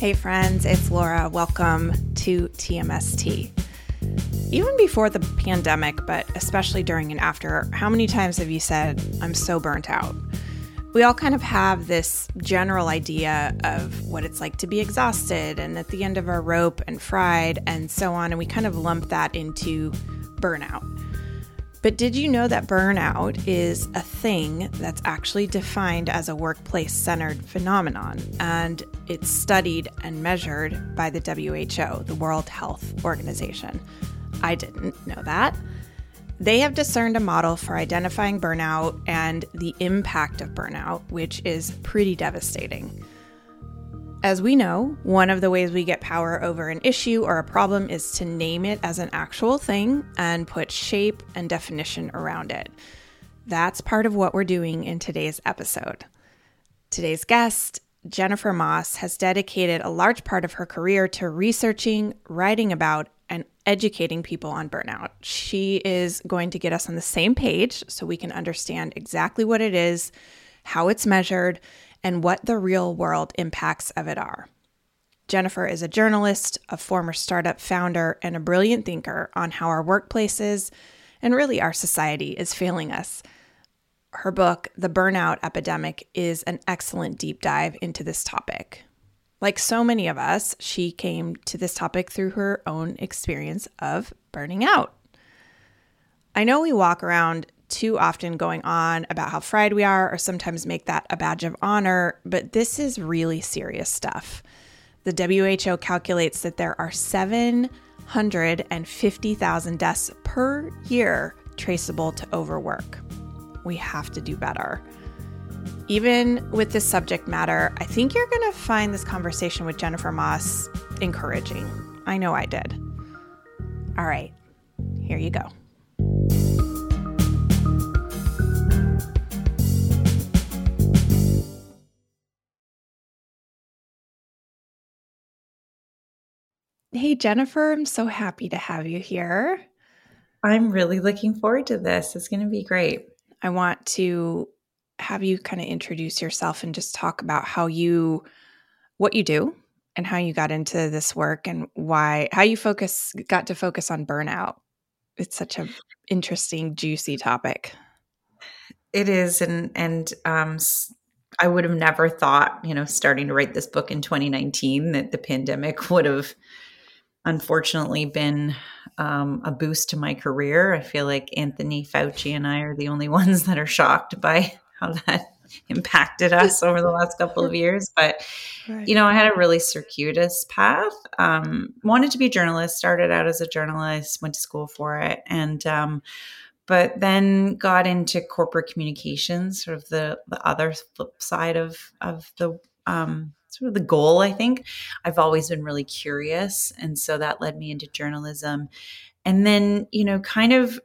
Hey, friends, it's Laura. Welcome to TMST. Even before the pandemic, but especially during and after, how many times have you said, I'm so burnt out? We all kind of have this general idea of what it's like to be exhausted and at the end of our rope and fried and so on, and we kind of lump that into burnout. But did you know that burnout is a thing that's actually defined as a workplace centered phenomenon? And it's studied and measured by the WHO, the World Health Organization. I didn't know that. They have discerned a model for identifying burnout and the impact of burnout, which is pretty devastating. As we know, one of the ways we get power over an issue or a problem is to name it as an actual thing and put shape and definition around it. That's part of what we're doing in today's episode. Today's guest, Jennifer Moss, has dedicated a large part of her career to researching, writing about, and educating people on burnout. She is going to get us on the same page so we can understand exactly what it is, how it's measured, and what the real world impacts of it are. Jennifer is a journalist, a former startup founder, and a brilliant thinker on how our workplaces and really our society is failing us. Her book, The Burnout Epidemic, is an excellent deep dive into this topic. Like so many of us, she came to this topic through her own experience of burning out. I know we walk around too often going on about how fried we are, or sometimes make that a badge of honor, but this is really serious stuff. The WHO calculates that there are 750,000 deaths per year traceable to overwork. We have to do better. Even with this subject matter, I think you're going to find this conversation with Jennifer Moss encouraging. I know I did. All right, here you go. Hey, Jennifer, I'm so happy to have you here. I'm really looking forward to this. It's going to be great. I want to have you kind of introduce yourself and just talk about how you, what you do and how you got into this work and why, how you focus, got to focus on burnout. It's such a interesting, juicy topic. It is. And, and, um, I would have never thought, you know, starting to write this book in 2019 that the pandemic would have unfortunately been um, a boost to my career. I feel like Anthony Fauci and I are the only ones that are shocked by how that impacted us over the last couple of years. But, right. you know, I had a really circuitous path. Um, wanted to be a journalist, started out as a journalist, went to school for it. And, um, but then got into corporate communications, sort of the, the other flip side of, of the, um, sort of the goal, I think. I've always been really curious. And so that led me into journalism. And then, you know, kind of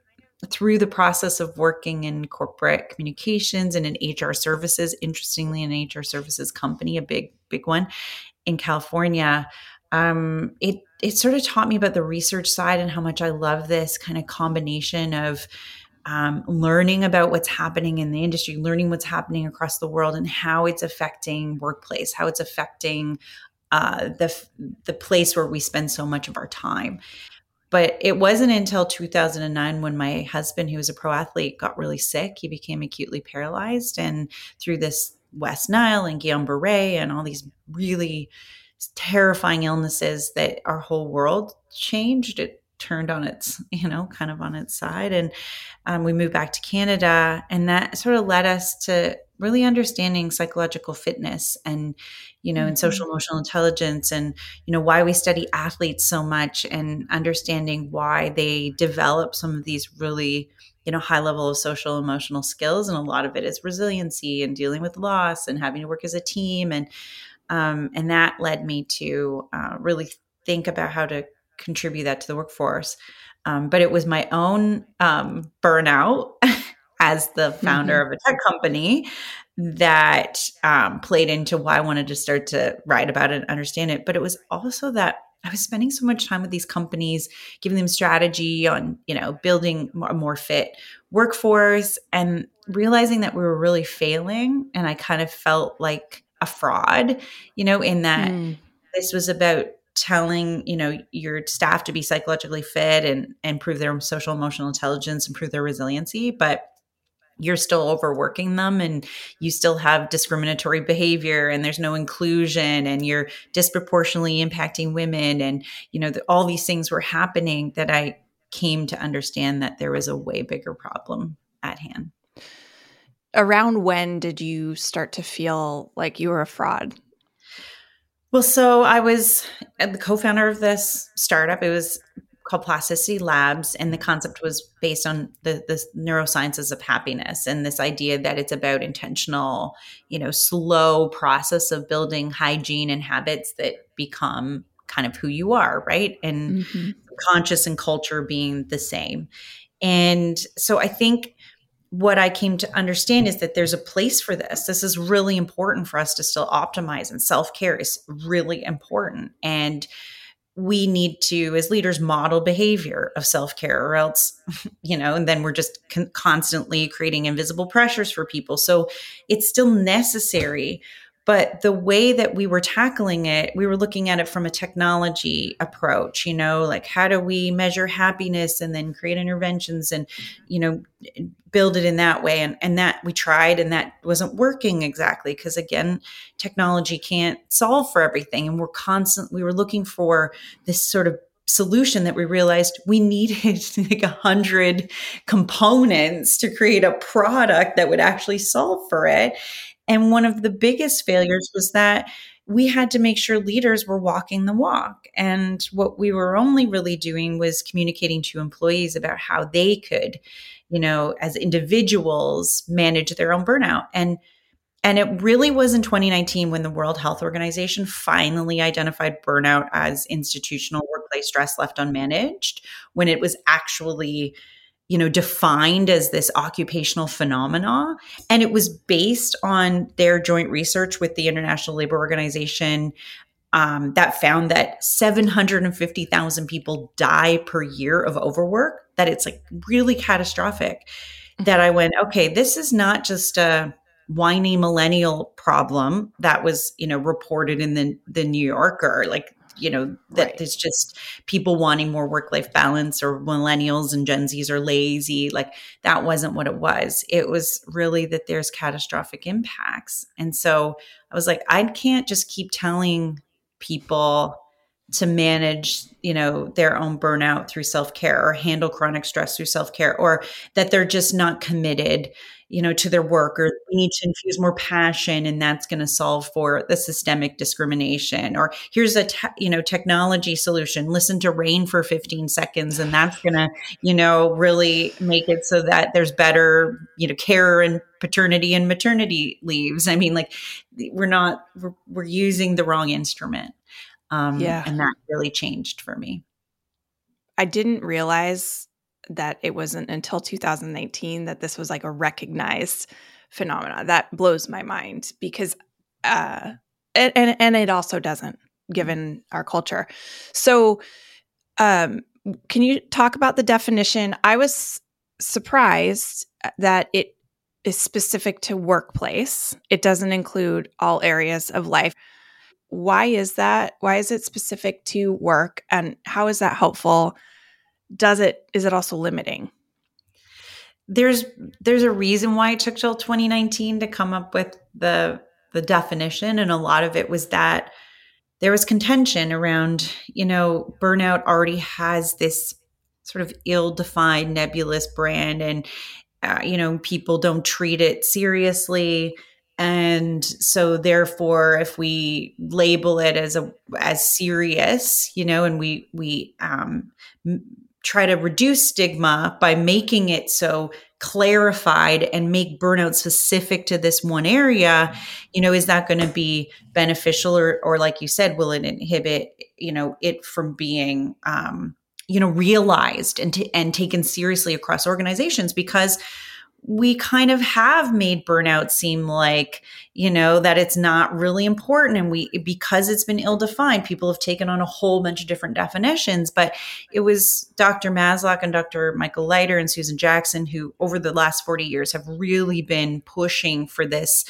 through the process of working in corporate communications and in HR services, interestingly, an HR services company, a big, big one in California, um, it it sort of taught me about the research side and how much I love this kind of combination of um, learning about what's happening in the industry, learning what's happening across the world, and how it's affecting workplace, how it's affecting uh, the the place where we spend so much of our time. But it wasn't until 2009 when my husband, who was a pro athlete, got really sick. He became acutely paralyzed, and through this West Nile and Guillain Barre and all these really terrifying illnesses, that our whole world changed. It turned on its, you know, kind of on its side. And um, we moved back to Canada. And that sort of led us to really understanding psychological fitness and, you know, mm-hmm. and social emotional intelligence and, you know, why we study athletes so much and understanding why they develop some of these really, you know, high level of social emotional skills. And a lot of it is resiliency and dealing with loss and having to work as a team. And, um, and that led me to uh, really think about how to contribute that to the workforce. Um, but it was my own um, burnout as the founder mm-hmm. of a tech company that um, played into why I wanted to start to write about it and understand it. But it was also that I was spending so much time with these companies, giving them strategy on, you know, building a more fit workforce and realizing that we were really failing. And I kind of felt like a fraud, you know, in that mm this was about telling you know your staff to be psychologically fit and and improve their social emotional intelligence improve their resiliency but you're still overworking them and you still have discriminatory behavior and there's no inclusion and you're disproportionately impacting women and you know the, all these things were happening that i came to understand that there was a way bigger problem at hand. Around when did you start to feel like you were a fraud well so i was the co-founder of this startup it was called Plasticity Labs, and the concept was based on the, the neurosciences of happiness and this idea that it's about intentional, you know, slow process of building hygiene and habits that become kind of who you are, right? And mm-hmm. conscious and culture being the same. And so I think what I came to understand is that there's a place for this. This is really important for us to still optimize, and self care is really important. And we need to as leaders model behavior of self-care or else you know and then we're just con- constantly creating invisible pressures for people so it's still necessary but the way that we were tackling it we were looking at it from a technology approach you know like how do we measure happiness and then create interventions and you know build it in that way. And and that we tried and that wasn't working exactly because again technology can't solve for everything. And we're constant we were looking for this sort of solution that we realized we needed like a hundred components to create a product that would actually solve for it and one of the biggest mm-hmm. failures was that we had to make sure leaders were walking the walk. And what we were only really doing was communicating to employees about how they could, you know, as individuals manage their own burnout. And and it really was in 2019 when the World Health Organization finally identified burnout as institutional workplace stress left unmanaged, when it was actually you know defined as this occupational phenomena. And it was based on their joint research with the international labor organization um, that found that 750,000 people die per year of overwork that it's like really catastrophic. That i went okay this is not just a whiny millennial problem that was you know reported in the the new yorker like you know that right. there's just people wanting more work life balance or millennials and gen z's are lazy like that wasn't what it was it was really that there's catastrophic impacts and so i was like i can't just keep telling people to manage you know their own burnout through self-care or handle chronic stress through self-care or that they're just not committed you know to their work or we need to infuse more passion and that's going to solve for the systemic discrimination or here's a te- you know technology solution. Listen to rain for 15 seconds and that's going to you know really make it so that there's better you know care and paternity and maternity leaves. I mean like we're not we're, we're using the wrong instrument um yeah. and that really changed for me. I didn't realize that it wasn't until 2019 that this was like a recognized phenomena. That blows my mind because, uh, and, and, and it also doesn't given our culture. So, um, can you talk about the definition? I was surprised that it is specific to workplace. It doesn't include all areas of life. Why is that? Why is it specific to work? And how is that helpful does it is it also limiting? There's there's a reason why it took till 2019 to come up with the the definition and a lot of it was that there was contention around you know burnout already has this sort of ill-defined nebulous brand and uh, you know people don't treat it seriously. And so therefore if we label it as a as serious you know and we we um try to reduce stigma by making it so clarified and make burnout specific to this one area you know is that going to be beneficial or or like you said will it inhibit you know it from being um you know realized and t- and taken seriously across organizations? Because we kind of have made burnout seem like you know that it's not really important. And we because it's been ill defined people have taken on a whole bunch of different definitions. But it was dr maslach and dr michael leiter and susan jackson who over the last 40 years have really been pushing for this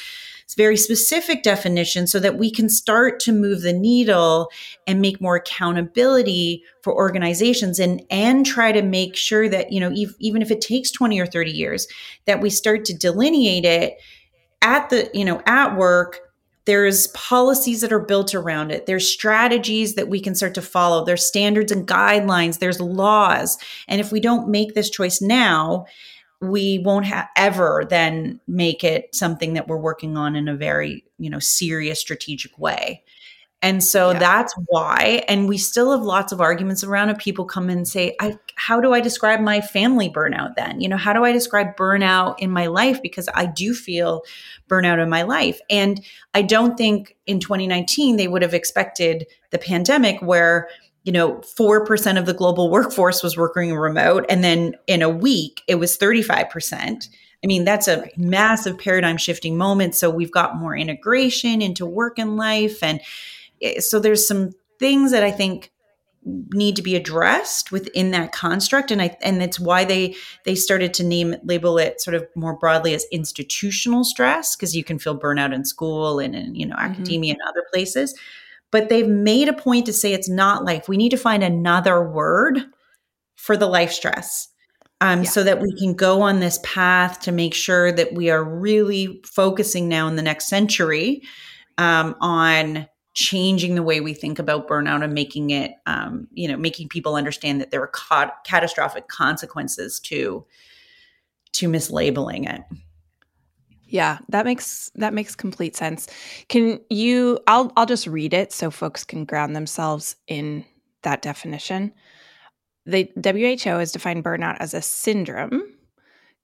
very specific definition so that we can start to move the needle and make more accountability for organizations and and try to make sure that you know even if it takes 20 or 30 years that we start to delineate it at the you know at work. There's policies that are built around it. There's strategies that we can start to follow. There's standards and guidelines. There's laws. And if we don't make this choice now we won't ha- ever then make it something that we're working on in a very you know serious strategic way. And so yeah. that's why and we still have lots of arguments around it. People come and say I, how do i describe my family burnout then? You know how do i describe burnout in my life? Because i do feel burnout in my life. And i don't think in 2019 they would have expected the pandemic where you know, 4% of the global workforce was working remote. And then in a week, it was 35%. I mean, that's a massive paradigm shifting moment. So we've got more integration into work and life. And eh, so there's some things that I think need to be addressed within that construct and I and it's why they they started to name label it sort of more broadly as institutional stress because you can feel burnout in school and in you know mm-hmm. academia and other places but they've made a point to say it's not life. We need to find another word for the life stress. Um, yeah. so that we can go on this path to make sure that we are really focusing now in the next century um, on changing the way we think about burnout and making it, um, you know, making people understand that there are ca- catastrophic consequences to to mislabeling it. Yeah, that makes that makes complete sense. Can you I'll I'll just read it so folks can ground themselves in that definition. The WHO has defined burnout as a syndrome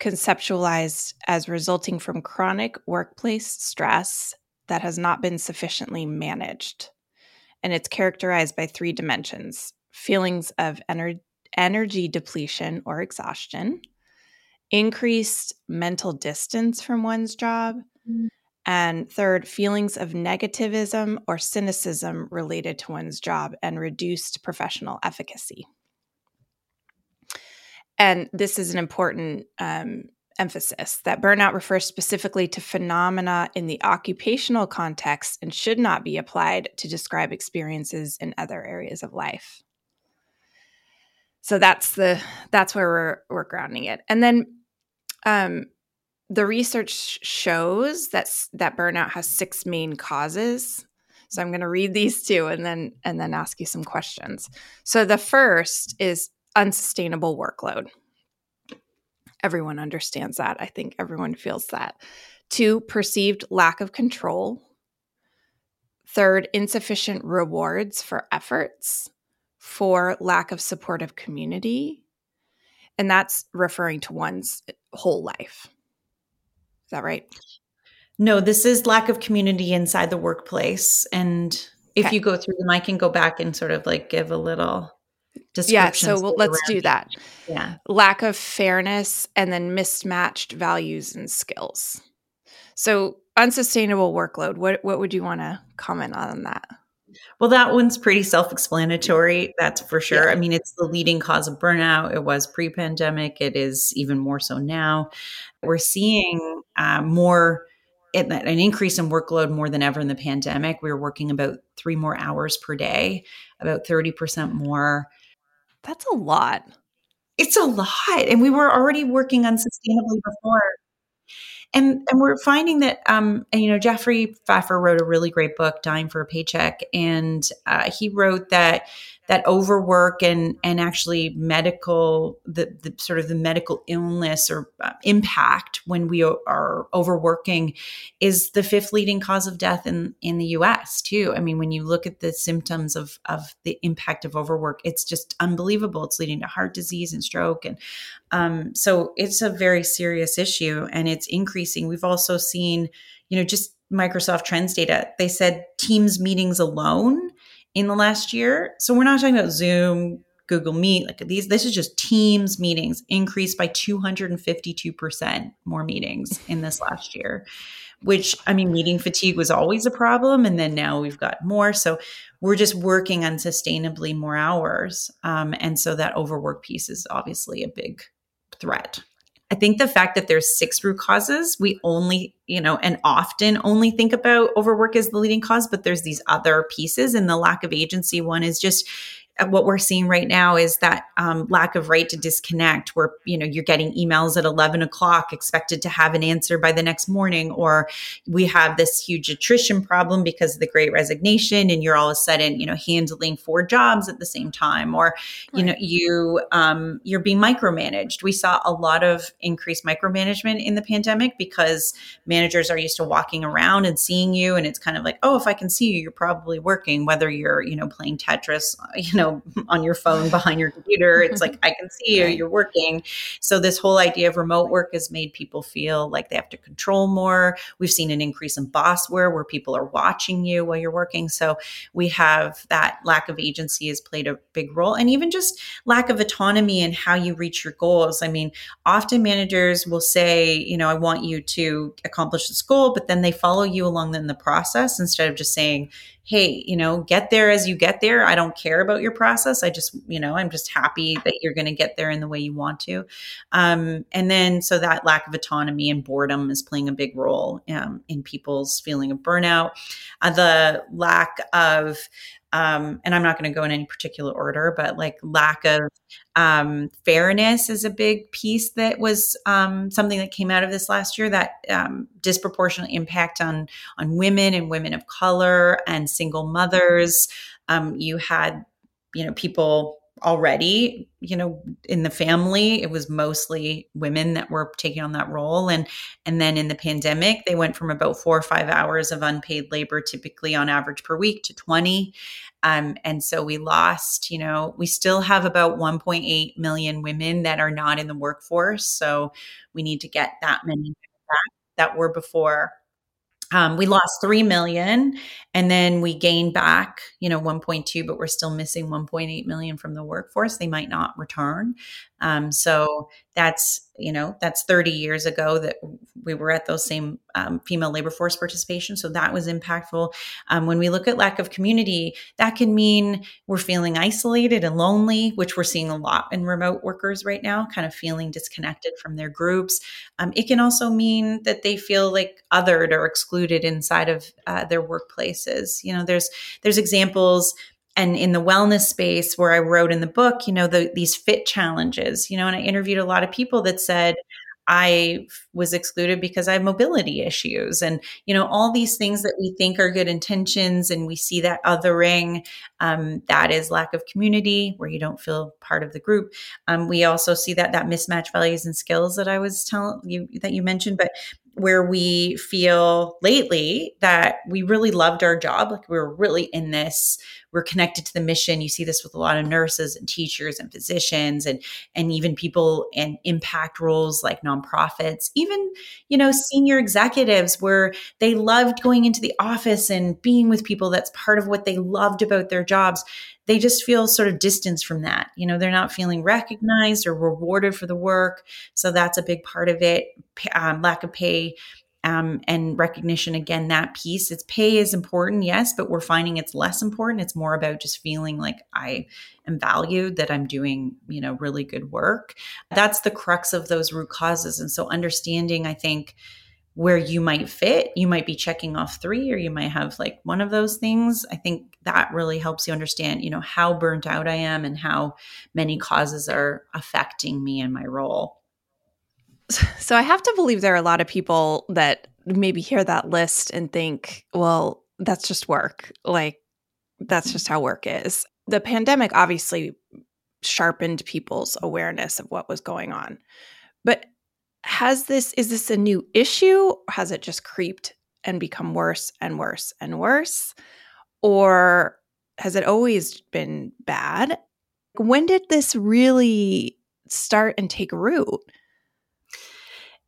conceptualized as resulting from chronic workplace stress that has not been sufficiently managed. And it's characterized by three dimensions feelings of ener- energy depletion or exhaustion, increased mental distance from one's job. Mm-hmm. And third, feelings of negativism or cynicism related to one's job and reduced professional efficacy. And this is an important um, emphasis that burnout refers specifically to phenomena in the occupational context and should not be applied to describe experiences in other areas of life. So that's the that's where we're we're grounding it. And then um, the research shows that that burnout has six main causes. So I'm going to read these two and then and then ask you some questions. So the first is unsustainable workload. Everyone understands that. I think everyone feels that. Two, perceived lack of control. Third, insufficient rewards for efforts. Four, lack of supportive community. And that's referring to one's whole life. Is that right? No, this is lack of community inside the workplace. And if okay. you go through them, I can go back and sort of like give a little description. yeah so we'll, let's do that yeah lack of fairness and then mismatched values and skills so unsustainable workload what what would you want to comment on that well, that one's pretty self explanatory. That's for sure. Yeah. I mean, it's the leading cause of burnout. It was pre pandemic, it is even more so now. We're seeing uh, more. an increase in workload more than ever in the pandemic. We were working about three more hours per day, about 30% more. That's a lot. It's a lot. And we were already working unsustainably before and and we're finding that um and you know jeffrey pfeffer wrote a really great book dying for a paycheck. And uh, he wrote that that overwork and and actually medical the, the sort of the medical illness or uh, impact when we are overworking is the fifth leading cause of death in in the US too. I mean when you look at the symptoms of of the impact of overwork it's just unbelievable. It's leading to heart disease and stroke and um, so it's a very serious issue and it's increasing. We've also seen you know just Microsoft Trends data. They said Teams meetings alone in the last year. So we're not talking about Zoom, Google Meet, like these, this is just Teams meetings increased by 252% more meetings in this last year, which I mean, meeting fatigue was always a problem. And then now we've got more. So we're just working unsustainably more hours. Um, and so that overwork piece is obviously a big threat. I think the fact that there's six root causes, we only, you know, and often only think about overwork as the leading cause, but there's these other pieces. And the lack of agency one is just, what we're seeing right now is that um, lack of right to disconnect where you know you're getting emails at 11 o'clock expected to have an answer by the next morning or we have this huge attrition problem because of the great resignation and you're all of a sudden you know handling four jobs at the same time or you right. know you um, you're being micromanaged we saw a lot of increased micromanagement in the pandemic because managers are used to walking around and seeing you and it's kind of like oh if i can see you you're probably working whether you're you know playing tetris you know know, on your phone behind your computer. It's like, I can see you, you're working. So, this whole idea of remote work has made people feel like they have to control more. We've seen an increase in bossware where people are watching you while you're working. So, we have that lack of agency has played a big role. And even just lack of autonomy in how you reach your goals. I mean, often managers will say, you know, I want you to accomplish this goal, but then they follow you along in the process instead of just saying, hey, you know, get there as you get there. I don't care about your process. I just, you know, I'm just happy that you're going to get there in the way you want to. Um, and then, so that lack of autonomy and boredom is playing a big role um, in people's feeling of burnout. Uh, the lack of um, and I'm not going to go in any particular order, but like lack of um, fairness is a big piece that was um, something that came out of this last year. That um, disproportionate impact on on women and women of color and single mothers. Um, you had, you know, people already you know in the family it was mostly women that were taking on that role. And and then in the pandemic they went from about four or five hours of unpaid labor typically on average per week to 20 um, and so we lost you know we still have about 1.8 million women that are not in the workforce. So we need to get that many back that were before um, we lost 3 million and then we gained back you know 1.2 but we're still missing 1.8 million from the workforce. They might not return um, so that's you know that's 30 years ago that we were at those same um, female labor force participation so that was impactful. Um, when we look at lack of community that can mean we're feeling isolated and lonely which we're seeing a lot in remote workers right now kind of feeling disconnected from their groups. Um, it can also mean that they feel like othered or excluded inside of uh, their workplaces. You know there's there's examples and in the wellness space where I wrote in the book, you know, the, these fit challenges, you know, and I interviewed a lot of people that said, I was excluded because I have mobility issues. And, you know, all these things that we think are good intentions and we see that othering, um, that is lack of community where you don't feel part of the group. Um, we also see that that mismatch values and skills that I was telling you that you mentioned, but where we feel lately that we really loved our job, like we were really in this, we're connected to the mission. You see this with a lot of nurses and teachers and physicians and and even people in impact roles like nonprofits, even, you know, senior executives where they loved going into the office and being with people that's part of what they loved about their jobs they just feel sort of distanced from that. You know, they're not feeling recognized or rewarded for the work. So that's a big part of it. Um, lack of pay um, and recognition again that piece its pay is important yes but we're finding it's less important it's more about just feeling like i am valued that i'm doing you know really good work that's the crux of those root causes and so understanding i think where you might fit. You might be checking off three, or you might have like one of those things. I think that really helps you understand, you know, how burnt out I am and how many causes are affecting me in my role. So I have to believe there are a lot of people that maybe hear that list and think, well, that's just work. Like, that's just how work is. The pandemic obviously sharpened people's awareness of what was going on. But has this is this a new issue has it just creeped and become worse and worse and worse or has it always been bad when did this really start and take root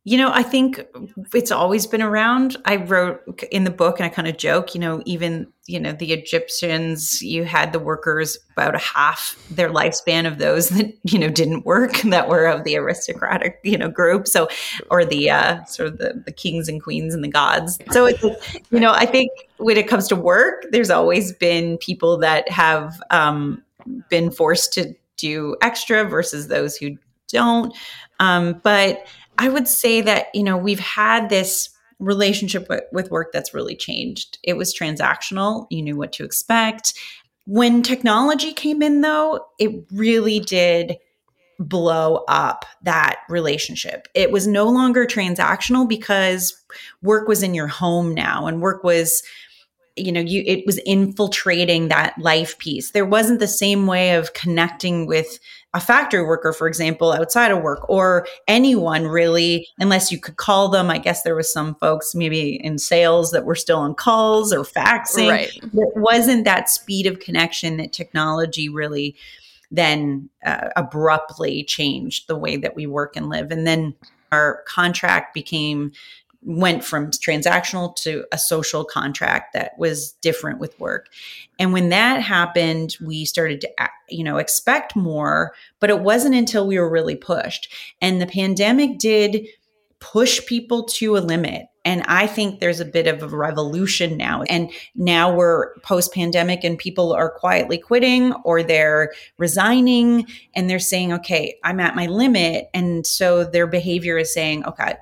you know, I think it's always been around. I wrote in the book and I kind of joke, you know, even, you know, the Egyptians, you had the workers about a half their lifespan of those that, you know, didn't work that were of the aristocratic, you know, group. So, or the uh, sort of the, the kings and queens and the gods. So it's, you know, I think when it comes to work, there's always been people that have um, been forced to do extra versus those who don't. Um, but I would say that, you know, we've had this relationship with, with work that's really changed. It was transactional, you knew what to expect. When technology came in, though, it really did blow up that relationship. It was no longer transactional because work was in your home now and work was you know you it was infiltrating that life piece there wasn't the same way of connecting with a factory worker for example outside of work or anyone really unless you could call them. I guess there was some folks maybe in sales that were still on calls or faxing. Right. it wasn't that speed of connection that technology really then uh, abruptly changed the way that we work and live? And then our contract became went from transactional to a social contract that was different with work. And when that happened, we started to you know expect more, but it wasn't until we were really pushed. And the pandemic did push people to a limit. And I think there's a bit of a revolution now. And now we're post pandemic and people are quietly quitting or they're resigning and they're saying, okay, I'm at my limit. And so their behavior is saying, okay,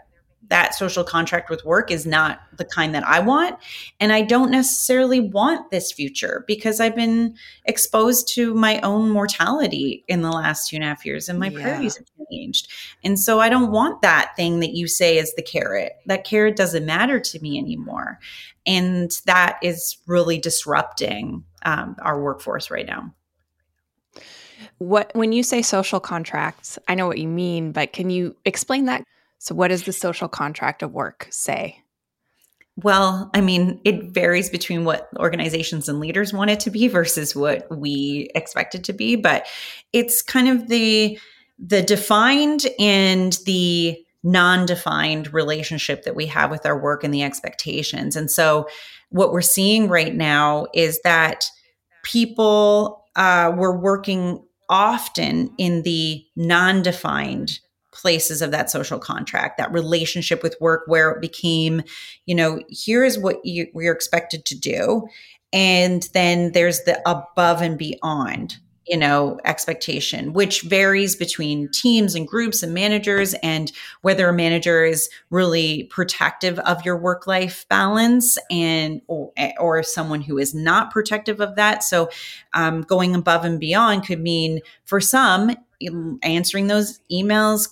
that social contract with work is not the kind that I want. And I don't necessarily want this future because I've been exposed to my own mortality in the last two and a half years and my yeah. priorities have changed. And so I don't want that thing that you say is the carrot. That carrot doesn't matter to me anymore. And that is really disrupting um, our workforce right now. What when you say social contracts, I know what you mean, but can you explain that so, what does the social contract of work say? Well, I mean, it varies between what organizations and leaders want it to be versus what we expect it to be, but it's kind of the the defined and the non-defined relationship that we have with our work and the expectations. And so what we're seeing right now is that people uh, were working often in the non-defined places of that social contract, that relationship with work where it became, you know, here is what you, we're expected to do. And then there's the above and beyond, you know, expectation, which varies between teams and groups and managers, and whether a manager is really protective of your work life balance and or, or someone who is not protective of that. So, um, going above and beyond could mean for some answering those emails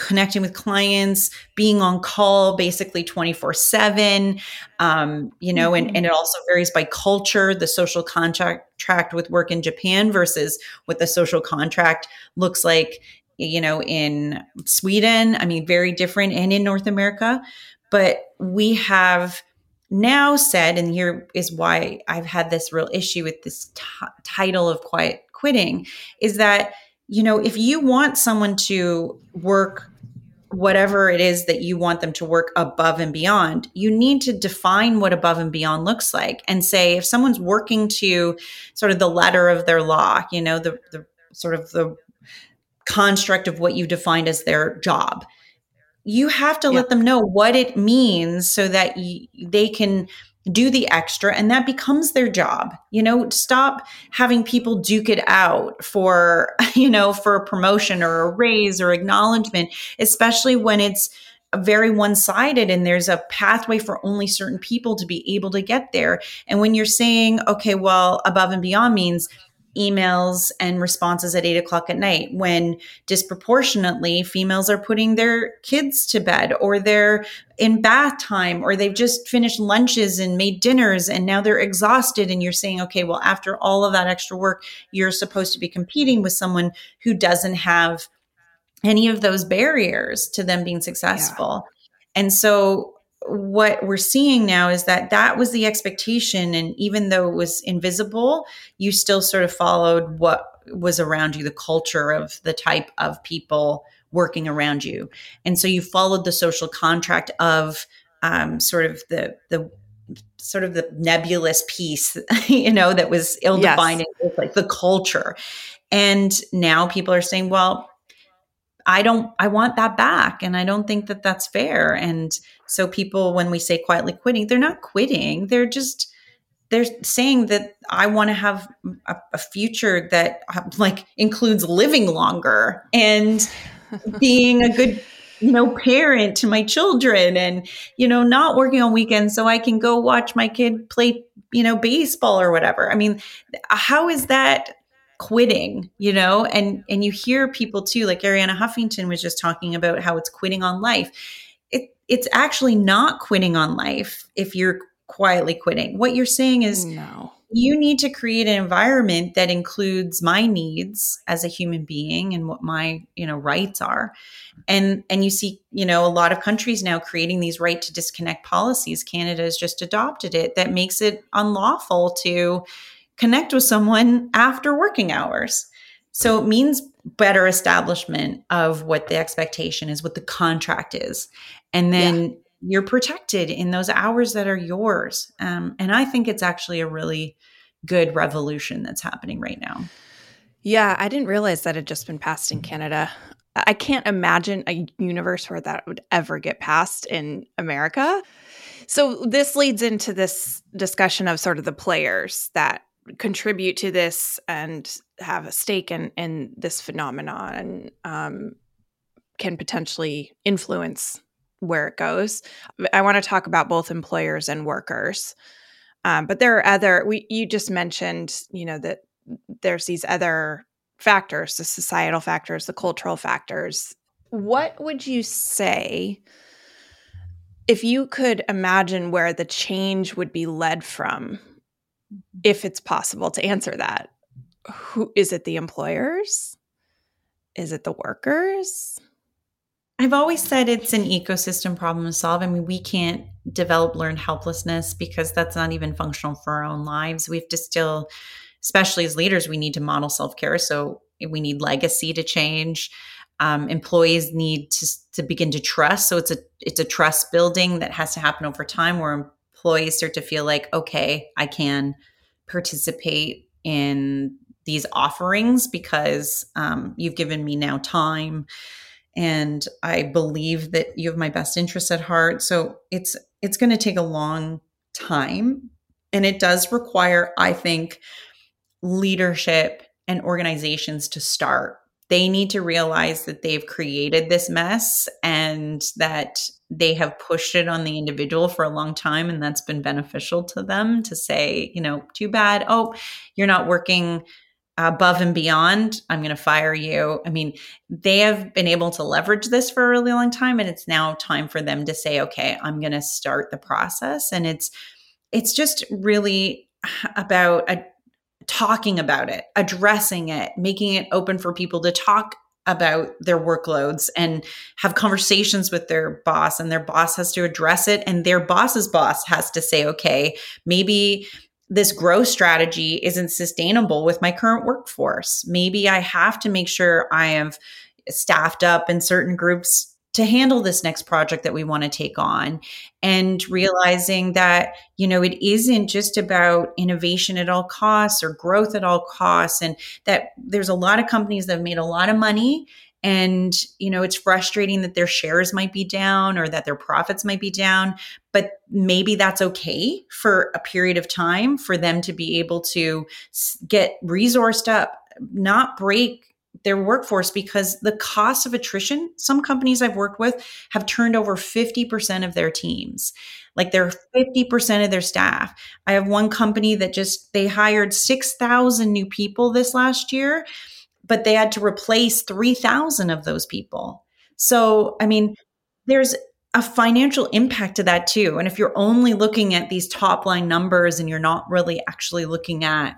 connecting with clients, being on call basically 24 7. Um, you know, mm-hmm. and, and it also varies by culture, the social contract with work in Japan versus what the social contract looks like, you know, in Sweden. I mean, very different and in North America. But we have now said, and here is why I've had this real issue with this t- title of quiet quitting, is that you know, if you want someone to work whatever it is that you want them to work above and beyond, you need to define what above and beyond looks like and say if someone's working to sort of the letter of their law, you know, the, the sort of the construct of what you defined as their job, you have to yeah. let them know what it means so that they can do the extra and that becomes their job. You know stop having people duke it out for you know for a promotion or a raise or acknowledgement especially when it's very one-sided and there's a pathway for only certain people to be able to get there. And when you're saying okay well above and beyond means emails and responses at eight o'clock at night when disproportionately females are putting their kids to bed or they're in bath time or they've just finished lunches and made dinners and now they're exhausted and you're saying okay well after all of that extra work you're supposed to be competing with someone who doesn't have any of those barriers to them being successful yeah. and so what we're seeing now is that that was the expectation and even though it was invisible you still sort of followed what was around you the culture of the type of people working around you and so you followed the social contract of um, sort of the the sort of the nebulous piece you know that was ill-defined yes. like the culture and now people are saying well I don't, I want that back. And I don't think that that's fair. And so people, when we say quietly quitting, they're not quitting. They're just, they're saying that I want to have a, a future that um, like includes living longer and being a good you know, parent to my children and, you know, not working on weekends so I can go watch my kid play, you know, baseball or whatever. I mean, how is that quitting, you know? And and you hear people too, like Arianna Huffington was just talking about how it's quitting on life. It it's actually not quitting on life if you're quietly quitting. What you're saying is no you need to create an environment that includes my needs as a human being and what my you know rights are and and you see you know a lot of countries now creating these right to disconnect policies canada has just adopted it that makes it unlawful to connect with someone after working hours so it means better establishment of what the expectation is what the contract is and then yeah you're protected in those hours that are yours. Um, and I think it's actually a really good revolution that's happening right now. Yeah, I didn't realize that had just been passed in Canada. I can't imagine a universe where that would ever get passed in America. So this leads into this discussion of sort of the players that contribute to this and have a stake in in this phenomenon and um, can potentially influence where it goes. I want to talk about both employers and workers. Um, but there are other we you just mentioned, you know, that there's these other factors, the societal factors, the cultural factors. What would you say if you could imagine where the change would be led from if it's possible to answer that? Who is it the employers? Is it the workers? I've always said it's an ecosystem problem to solve. I mean, we can't develop learned helplessness because that's not even functional for our own lives. We have to still, especially as leaders, we need to model self care. So we need legacy to change. Um, employees need to, to begin to trust. So it's a it's a trust building that has to happen over time, where employees start to feel like, okay, I can participate in these offerings because um, you've given me now time and I believe that you have my best interests at heart. So it's it's going to take a long time and it does require I think leadership and organizations to start. They need to realize that they've created this mess and that they have pushed it on the individual for a long time and that's been beneficial to them to say, you know, too bad. Oh, you're not working above and beyond. I'm going to fire you. I mean they have been able to leverage this for a really long time and it's now time for them to say okay i'm going to start the process. And it's it's just really about a, talking about it addressing it making it open for people to talk about their workloads and have conversations with their boss and their boss has to address it and their boss's boss has to say okay maybe this growth strategy isn't sustainable with my current workforce. Maybe I have to make sure I have staffed up in certain groups to handle this next project that we want to take on and realizing that you know it isn't just about innovation at all costs or growth at all costs and that there's a lot of companies that have made a lot of money and you know it's frustrating that their shares might be down or that their profits might be down but maybe that's okay for a period of time for them to be able to get resourced up not break their workforce because the cost of attrition some companies i've worked with have turned over 50% of their teams like they're 50% of their staff i have one company that just they hired 6000 new people this last year but they had to replace 3,000 of those people. So, I mean, there's a financial impact to that too. And if you're only looking at these top line numbers and you're not really actually looking at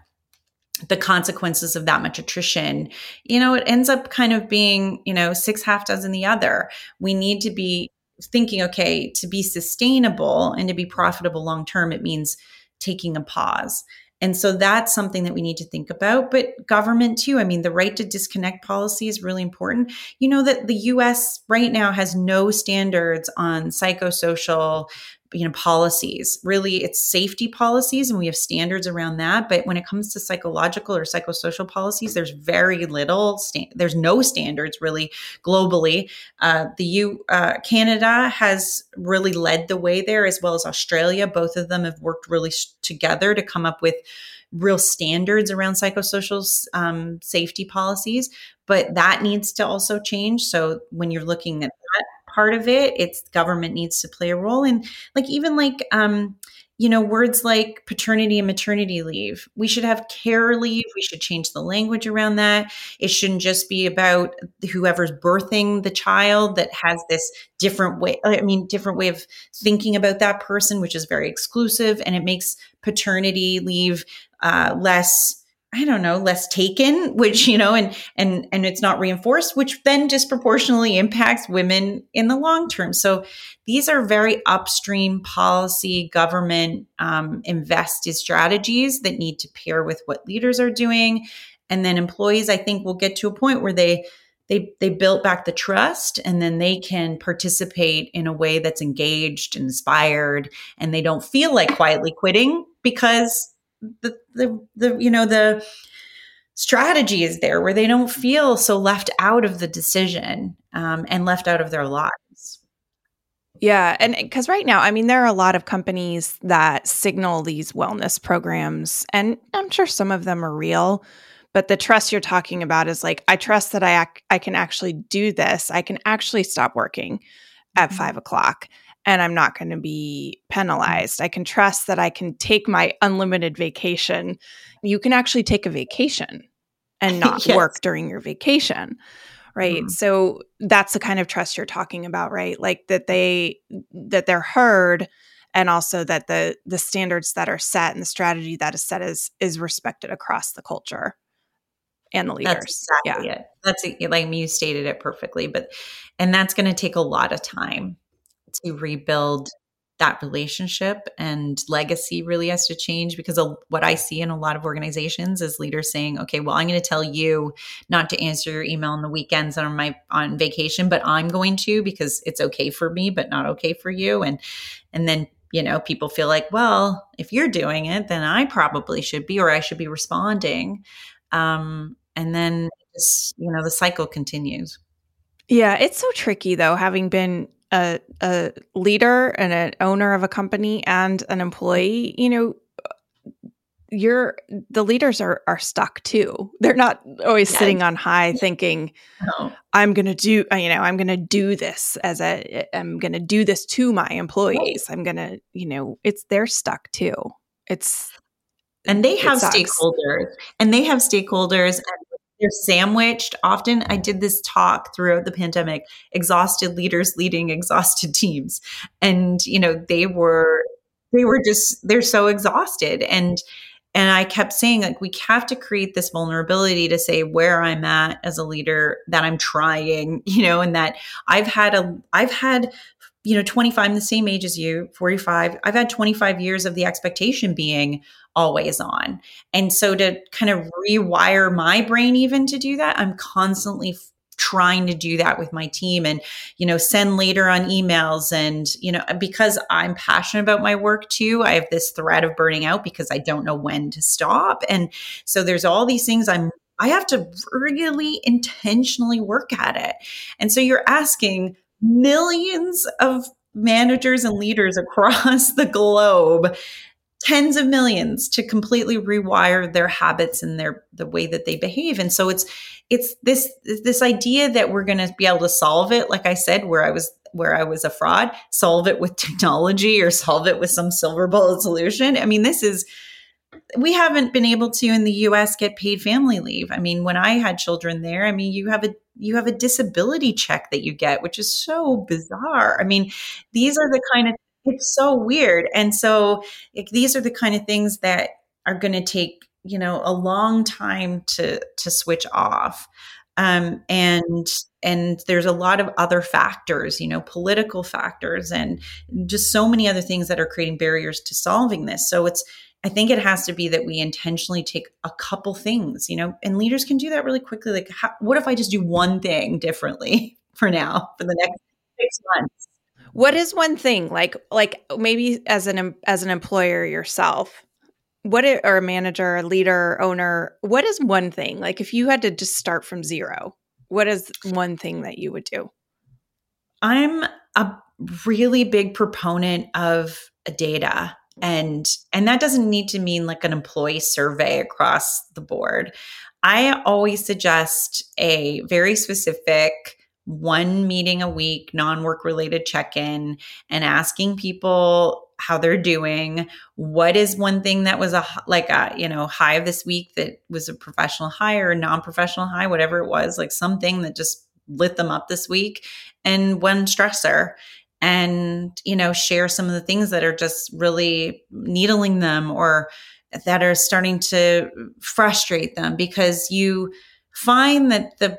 the consequences of that much attrition, you know, it ends up kind of being, you know, six half dozen the other. We need to be thinking, okay, to be sustainable and to be profitable long term, it means taking a pause. And so that's something that we need to think about. But government too, I mean, the right to disconnect policy is really important. You know that the US right now has no standards on psychosocial you know policies. Really it's safety policies and we have standards around that but when it comes to psychological or psychosocial policies there's very little sta- there's no standards really globally. Uh, the u uh, canada has really led the way there as well as australia. Both of them have worked really sh- together to come up with real standards around psychosocial um, safety policies but that needs to also change. So when you're looking at that part of it. It's government needs to play a role. And like even like um you know, words like paternity and maternity leave. We should have care leave. We should change the language around that. It shouldn't just be about whoever's birthing the child that has this different way, I mean, different way of thinking about that person, which is very exclusive. And it makes paternity leave uh, less I don't know, less taken, which, you know, and, and, and it's not reinforced, which then disproportionately impacts women in the long term. So these are very upstream policy, government um, invested strategies that need to pair with what leaders are doing. And then employees, I think, will get to a point where they, they, they built back the trust and then they can participate in a way that's engaged, inspired, and they don't feel like quietly quitting because the the the you know the strategy is there where they don't feel so left out of the decision um, and left out of their lives. Yeah, and because right now, I mean, there are a lot of companies that signal these wellness programs, and I'm sure some of them are real. But the trust you're talking about is like, I trust that I ac- I can actually do this. I can actually stop working at mm-hmm. five o'clock and I'm not going to be penalized. I can trust that I can take my unlimited vacation. You can actually take a vacation and not yes. work during your vacation. Right. Mm. So that's the kind of trust you're talking about, right? Like that they that they're heard and also that the the standards that are set and the strategy that is set is is respected across the culture and the leaders. That's exactly yeah. it. That's like you stated it perfectly, but and that's going to take a lot of time to rebuild that relationship and legacy really has to change because what I see in a lot of organizations is leaders saying, okay, well, I'm going to tell you not to answer your email on the weekends on my on vacation, but I'm going to because it's okay for me, but not okay for you. And and then you know people feel like well if you're doing it then i probably should be or i should be responding um, and then you know the cycle continues yeah it's so tricky though having been a, a leader and an owner of a company and an employee, you know, you're the leaders are are stuck too. They're not always yeah. sitting on high thinking, no. "I'm going to do, uh, you know, I'm going to do this as a, I'm going to do this to my employees. Right. I'm going to, you know, it's they're stuck too. It's and they have stakeholders, and they have stakeholders, and they're sandwiched. Often I did this talk throughout the pandemic, exhausted leaders leading exhausted teams. And, you know, they were they were just they're so exhausted and and I kept saying like we have to create this vulnerability to say where I'm at as a leader that I'm trying, you know, and that I've had a I've had you know 25 I'm the same age as you 45 I've had 25 years of the expectation being always on. And so to kind of rewire my brain even to do that, I'm constantly f- trying to do that with my team and you know send later on emails and you know because i'm passionate about my work too i have this threat of burning out because i don't know when to stop and so there's all these things i'm i have to really intentionally work at it and so you're asking millions of managers and leaders across the globe tens of millions to completely rewire their habits and their the way that they behave. And so it's it's this this idea that we're going to be able to solve it like i said where i was where i was a fraud solve it with technology or solve it with some silver bullet solution. I mean this is we haven't been able to in the US get paid family leave. I mean, when I had children there, I mean, you have a you have a disability check that you get, which is so bizarre. I mean, these are the kind of it's so weird. And so like, these are the kind of things that are going to take, you know, a long time to to switch off. Um, and and there's a lot of other factors, you know, political factors and just so many other things that are creating barriers to solving this. So it's I think it has to be that we intentionally take a couple things, you know, and leaders can do that really quickly. Like, how, what if I just do one thing differently for now, for the next six months? What is one thing like like maybe as an as an employer yourself? What it, or a manager, a leader, owner, what is one thing? Like if you had to just start from zero, what is one thing that you would do? I'm a really big proponent of data and and that doesn't need to mean like an employee survey across the board. I always suggest a very specific one meeting a week, non work related check in, and asking people how they're doing. What is one thing that was a like a you know high of this week that was a professional high or a non professional high, whatever it was, like something that just lit them up this week, and one stressor. And you know, share some of the things that are just really needling them or that are starting to frustrate them because you find that the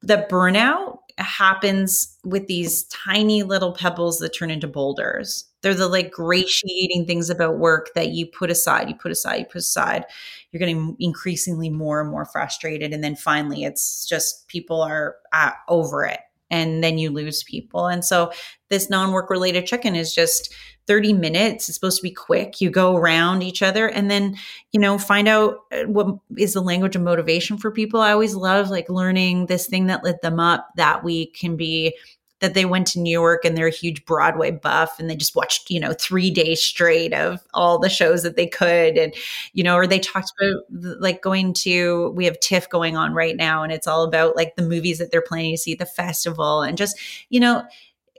the burnout happens with these tiny little pebbles that turn into boulders. They're the like gratiating things about work that you put aside, you put aside, you put aside. You're getting increasingly more and more frustrated. And then finally, it's just people are uh, over it. And then you lose people. And so, this non work related check in is just 30 minutes. It's supposed to be quick. You go around each other and then, you know, find out uh, what is the language of motivation for people. I always love like learning this thing that lit them up that week can be that they went to New York and they're a huge Broadway buff and they just watched, you know, three days straight of all the shows that they could. And, you know, or they talked about like going to, we have TIFF going on right now and it's all about like the movies that they're planning to see at the festival and just, you know,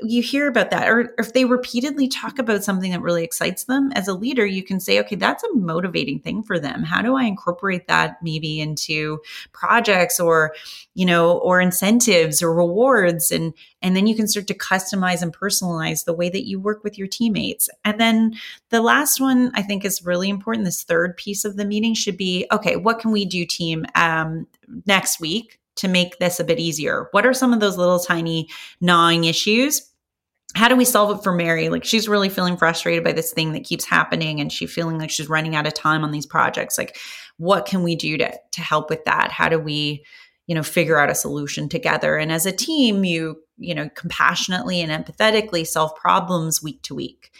you hear about that or if they repeatedly talk about something that really excites them as a leader you can say okay that's a motivating thing for them. How do i incorporate that maybe into projects or you know or incentives or rewards? And and then you can start to customize and personalize the way that you work with your teammates. And then the last one i think is really important this third piece of the meeting should be okay what can we do team um, next week to make this a bit easier? What are some of those little tiny gnawing issues how do we solve it for Mary? Like she's really feeling frustrated by this thing that keeps happening and she feeling like she's running out of time on these projects. Like what can we do to to help with that? How do we, you know, figure out a solution together? And as a team, you, you know, compassionately and empathetically solve problems week to week.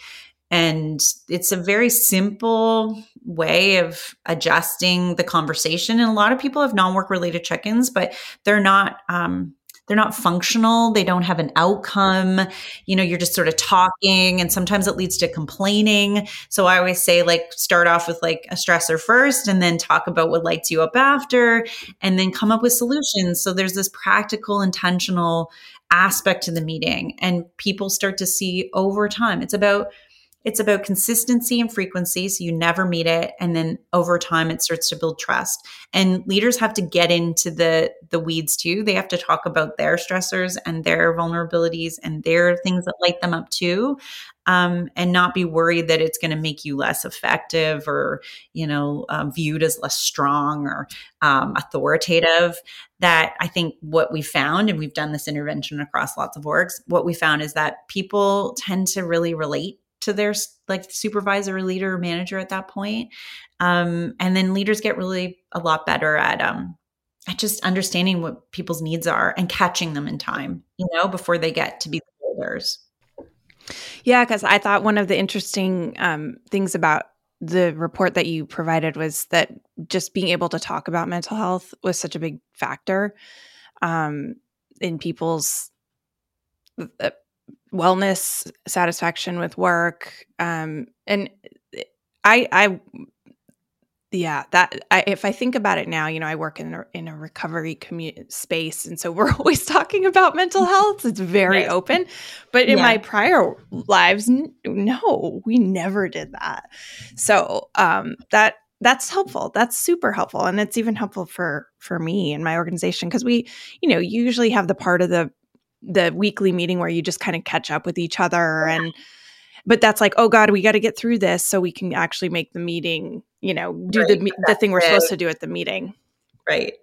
And it's a very simple way of adjusting the conversation. And a lot of people have non-work related check-ins, but they're not um, they're not functional. They don't have an outcome. You know you're just sort of talking and sometimes it leads to complaining. So i always say like start off with like a stressor first and then talk about what lights you up after and then come up with solutions. So there's this practical intentional aspect to the meeting and people start to see over time. It's about it's about consistency and frequency. So you never meet it. And then over time it starts to build trust. And leaders have to get into the the weeds too. They have to talk about their stressors and their vulnerabilities and their things that light them up too. Um, and not be worried that it's going to make you less effective or you know um, viewed as less strong or um, authoritative that i think what we found and we've done this intervention across lots of orgs what we found is that people tend to really relate to their like supervisor, leader, manager at that point. Um, and then leaders get really a lot better at um, at just understanding what people's needs are and catching them in time, you know, before they get to be leaders. Yeah, because I thought one of the interesting um, things about the report that you provided was that just being able to talk about mental health was such a big factor um, in people's uh, wellness, satisfaction with work, um, and I, I, yeah, that I, if I think about it now, you know, I work in a, in a recovery community space, and so we're always talking about mental health. It's very yes. open, but in yeah. my prior lives, n- no, we never did that. So um, that that's helpful that's super helpful and it's even helpful for for me and my organization because we you know usually have the part of the the weekly meeting where you just kind of catch up with each other and but that's like oh god we got to get through this so we can actually make the meeting you know do right, the the thing we're supposed to do at the meeting. Right.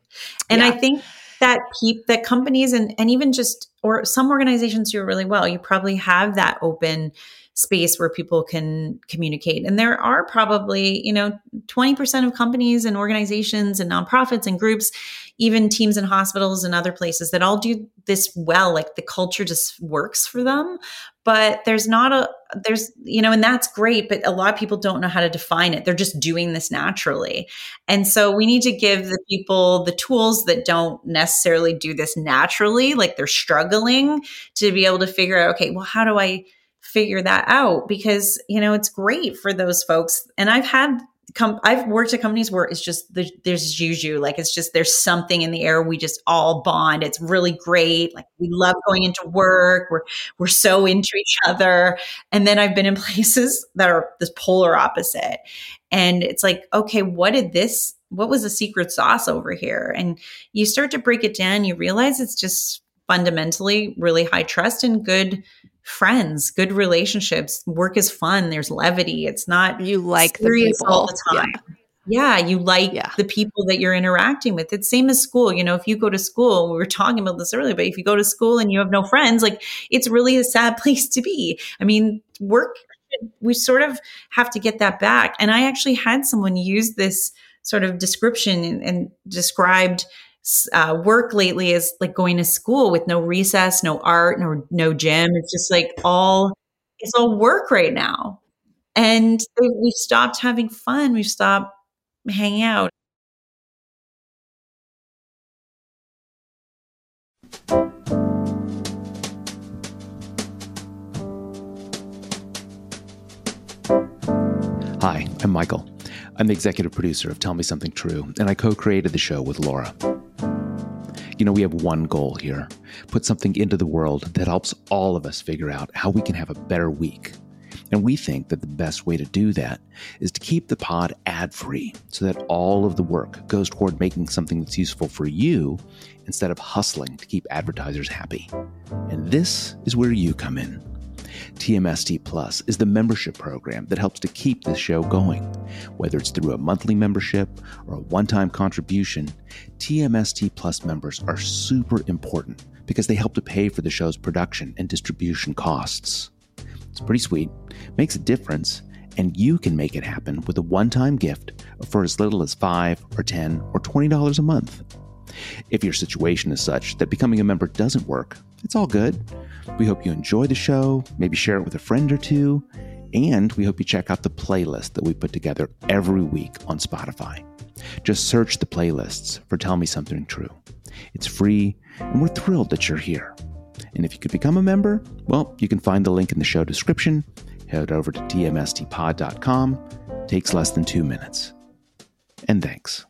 And yeah. i think that peep that companies and and even just or some organizations do really well. You probably have that open space where people can communicate. And there are probably, you know, 20% of companies and organizations and nonprofits and groups, even teams and hospitals and other places that all do this well. Like the culture just works for them. But there's not a, there's, you know, and that's great. But a lot of people don't know how to define it. They're just doing this naturally. And so we need to give the people the tools that don't necessarily do this naturally, like they're struggling to be able to figure out, okay, well, how do I, figure that out because you know it's great for those folks and i've had com- I've worked at companies where it's just there's, there's juju, like it's just there's something in the air. We just all bond. It's really great. Like we love going into work. We're we're so into each other. And then I've been in places that are this polar opposite, and it's like, okay, what did this? What was the secret sauce over here? And you start to break it down. You realize it's just fundamentally really high trust and good friends, good relationships. Work is fun. There's levity. It's not you like the people all the time. Yeah. yeah you like yeah. the people that you're interacting with. It's same as school. You know, if you go to school, we were talking about this earlier, but if you go to school and you have no friends, like it's really a sad place to be. I mean, work we sort of have to get that back. And I actually had someone use this sort of description and, and described uh, work lately is like going to school with no recess, no art, no no gym. It's just like all it's all work right now, and we've stopped having fun. We've stopped hanging out. Hi, I'm Michael. I'm the executive producer of Tell Me Something True, and I co created the show with Laura. You know, we have one goal here put something into the world that helps all of us figure out how we can have a better week. And we think that the best way to do that is to keep the pod ad free so that all of the work goes toward making something that's useful for you instead of hustling to keep advertisers happy. And this is where you come in. TMST Plus is the membership program that helps to keep this show going. Whether it's through a monthly membership or a one time contribution, TMST Plus members are super important because they help to pay for the show's production and distribution costs. It's pretty sweet, makes a difference, and you can make it happen with a one time gift for as little as 5 or 10 or $20 a month. If your situation is such that becoming a member doesn't work, it's all good. We hope you enjoy the show, maybe share it with a friend or two, and we hope you check out the playlist that we put together every week on Spotify. Just search the playlists for Tell Me Something True. It's free, and we're thrilled that you're here. And if you could become a member, well, you can find the link in the show description. Head over to tmstpod.com. Takes less than two minutes. And thanks.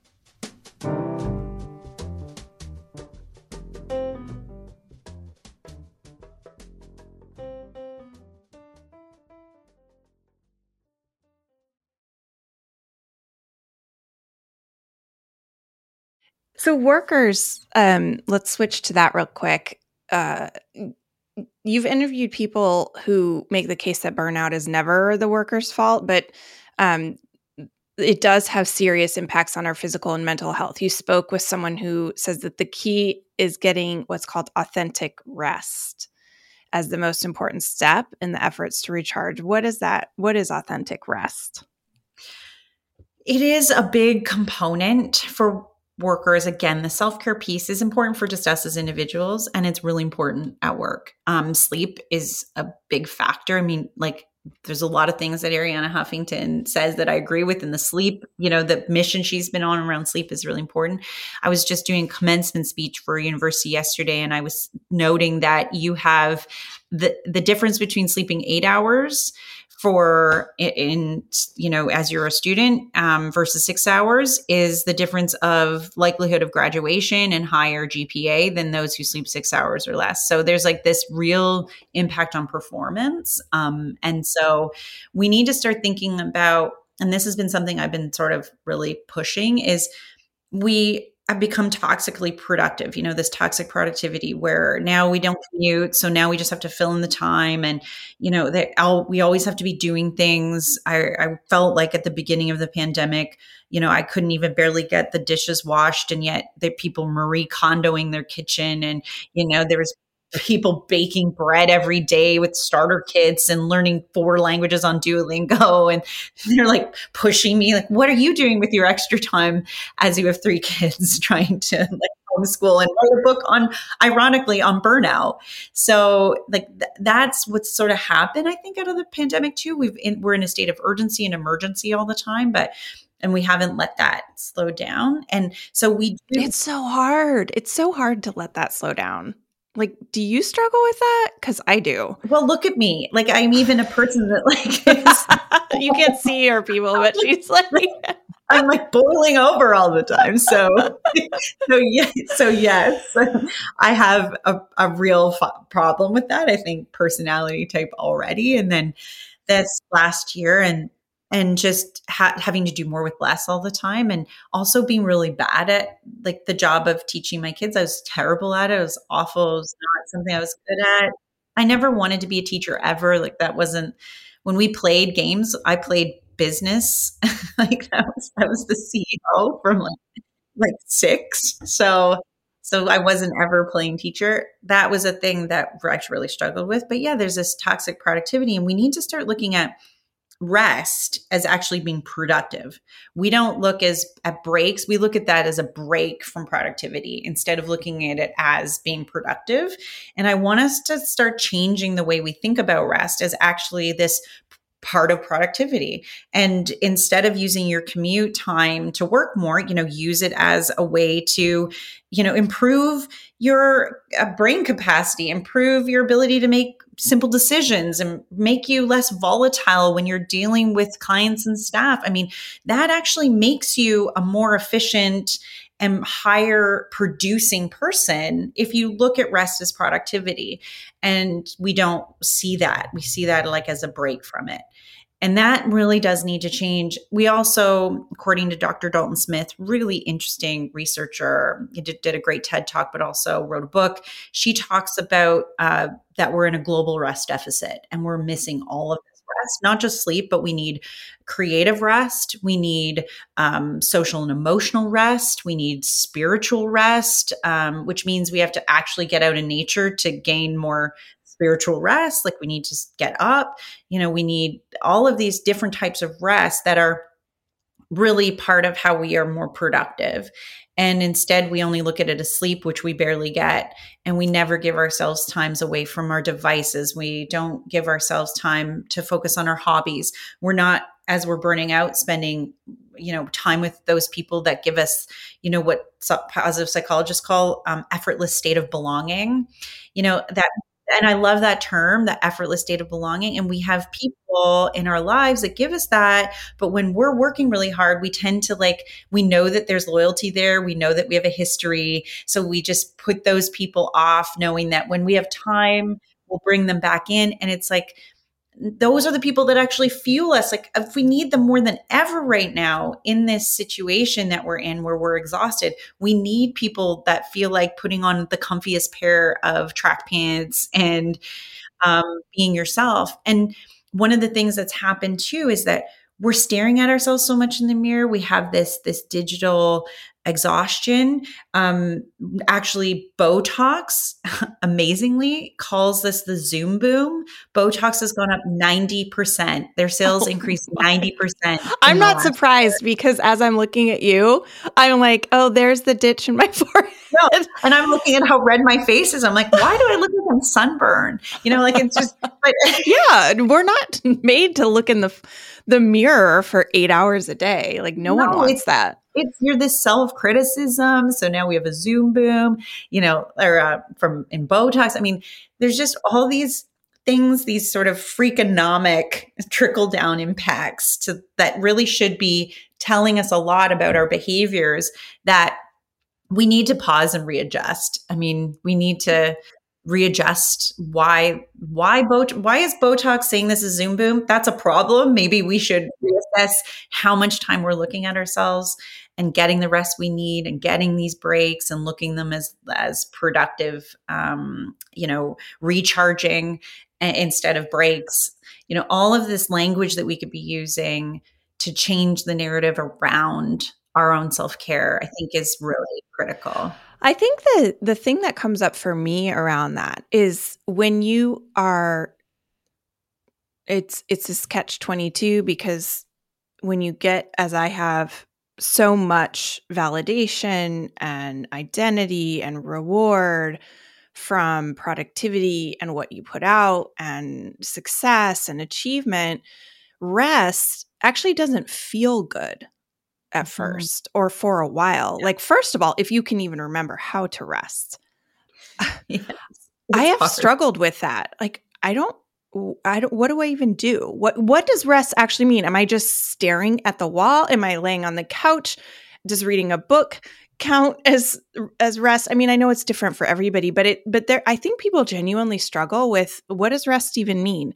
So, workers, um, let's switch to that real quick. Uh, you've interviewed people who make the case that burnout is never the worker's fault, but um, it does have serious impacts on our physical and mental health. You spoke with someone who says that the key is getting what's called authentic rest as the most important step in the efforts to recharge. What is that? What is authentic rest? It is a big component for workers again the self-care piece is important for just us as individuals and it's really important at work. Um, sleep is a big factor. I mean like there's a lot of things that arianna huffington says that i agree with in the sleep you know the mission she's been on around sleep is really important. I was just doing commencement speech for a university yesterday and i was noting that you have the the difference between sleeping eight hours for in you know as you're a student um, versus six hours is the difference of likelihood of graduation and higher gpa than those who sleep six hours or less. So there's like this real impact on performance. Um, and so we need to start thinking about and this has been something i've been sort of really pushing is we have become toxically productive you know this toxic productivity where now we don't commute so now we just have to fill in the time and you know that we always have to be doing things. I, I felt like at the beginning of the pandemic you know i couldn't even barely get the dishes washed and yet the people marie kondoing their kitchen and you know there was people baking bread every day with starter kits and learning four languages on Duolingo. And they're like pushing me, like, what are you doing with your extra time as you have three kids trying to like homeschool and write a book on, ironically, on burnout. So like th- that's what's sort of happened, I think, out of the pandemic too. We've in, we're in a state of urgency and emergency all the time, but and we haven't let that slow down. And so we do- It's so hard. It's so hard to let that slow down Like, do you struggle with that? Because I do. Well, look at me. Like, I'm even a person that like you can't see her people, but she's like I'm like boiling over all the time. So, so yes, so yes, I have a, a real f- problem with that. I think personality type already, and then this last year, and and just ha- having to do more with less all the time and also being really bad at like the job of teaching my kids. I was terrible at it. It was awful. It was not something i was good at. I never wanted to be a teacher ever. Like that wasn't when we played games i played business. Like that was that was the ceo from like like six. So so i wasn't ever playing teacher. That was a thing that i really struggled with. But yeah there's this toxic productivity and we need to start looking at rest as actually being productive. We don't look as at breaks, we look at that as a break from productivity instead of looking at it as being productive. And I want us to start changing the way we think about rest as actually this part of productivity and instead of using your commute time to work more you know use it as a way to you know improve your uh, brain capacity improve your ability to make simple decisions and make you less volatile when you're dealing with clients and staff. I mean, that actually makes you a more efficient and higher producing person if you look at rest as productivity. And we don't see that. We see that like as a break from it. And that really does need to change. We also, according to Dr. Dalton Smith, really interesting researcher, did, did a great TED talk, but also wrote a book. She talks about uh, that we're in a global rest deficit and we're missing all of rest, not just sleep, but we need creative rest. We need um, social and emotional rest. We need spiritual rest, um, which means we have to actually get out in nature to gain more spiritual rest like we need to get up you know we need all of these different types of rest that are really part of how we are more productive. And instead we only look at it as sleep which we barely get and we never give ourselves times away from our devices. We don't give ourselves time to focus on our hobbies. We're not as we're burning out spending you know time with those people that give us you know what positive psychologists call um, effortless state of belonging. You know that and I love that term, the effortless state of belonging. And we have people in our lives that give us that. But when we're working really hard, we tend to like, we know that there's loyalty there. We know that we have a history. So we just put those people off, knowing that when we have time, we'll bring them back in. And it's like, those are the people that actually fuel us. Like, if we need them more than ever right now in this situation that we're in where we're exhausted, we need people that feel like putting on the comfiest pair of track pants and um, being yourself. And one of the things that's happened too is that we're staring at ourselves so much in the mirror. We have this this digital exhaustion. Um, actually, Botox amazingly calls this the Zoom boom. Botox has gone up 90%. Their sales oh increased 90%. I'm not surprised because as I'm looking at you, I'm like, oh, there's the ditch in my forehead. No, and I'm looking at how red my face is. I'm like, why do I look like I'm sunburned? You know, like it's just, but yeah, we're not made to look in the the mirror for eight hours a day. Like no, no one wants that it's you're this self criticism. So now we have a Zoom boom, you know, or uh, from in Botox. I mean, there's just all these things, these sort of freakonomic trickle down impacts to that really should be telling us a lot about our behaviors that we need to pause and readjust. I mean, we need to readjust why why Bot- why is botox saying this is zoom boom? That's a problem. Maybe we should reassess how much time we're looking at ourselves and getting the rest we need and getting these breaks and looking them as as productive um, you know recharging instead of breaks. You know all of this language that we could be using to change the narrative around our own self-care i think is really critical I think the the thing that comes up for me around that is when you are it's it's this catch 22 because when you get as I have so much validation and identity and reward from productivity and what you put out and success and achievement rest actually doesn't feel good at mm-hmm. first or for a while. Yeah. Like, first of all, if you can even remember how to rest. yes. I have hard. struggled with that. Like, I don't I don't what do I even do? What what does rest actually mean? Am I just staring at the wall? Am I laying on the couch? Does reading a book count as as rest? I mean, I know it's different for everybody, but it but there I think people genuinely struggle with what does rest even mean?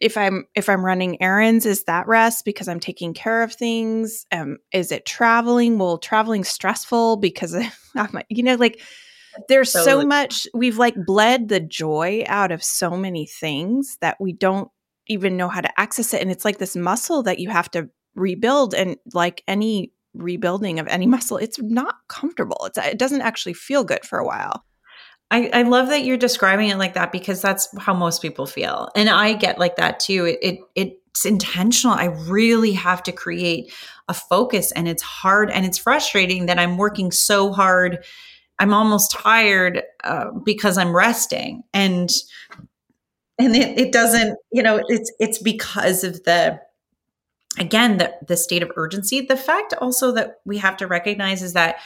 If I'm if I'm running errands, is that rest because I'm taking care of things? Um, is it traveling? Well, traveling stressful because I'm, you know, like there's so much we've like bled the joy out of so many things that we don't even know how to access it and it's like this muscle that you have to rebuild and like any rebuilding of any muscle it's not comfortable it's, it doesn't actually feel good for a while I, I love that you're describing it like that because that's how most people feel. And i get like that too. It, it it's intentional. I really have to create a focus and it's hard and it's frustrating that i'm working so hard. I'm almost tired uh, because I'm resting and and it, it doesn't you know it's it's because of the again the the state of urgency. The fact also that we have to recognize is that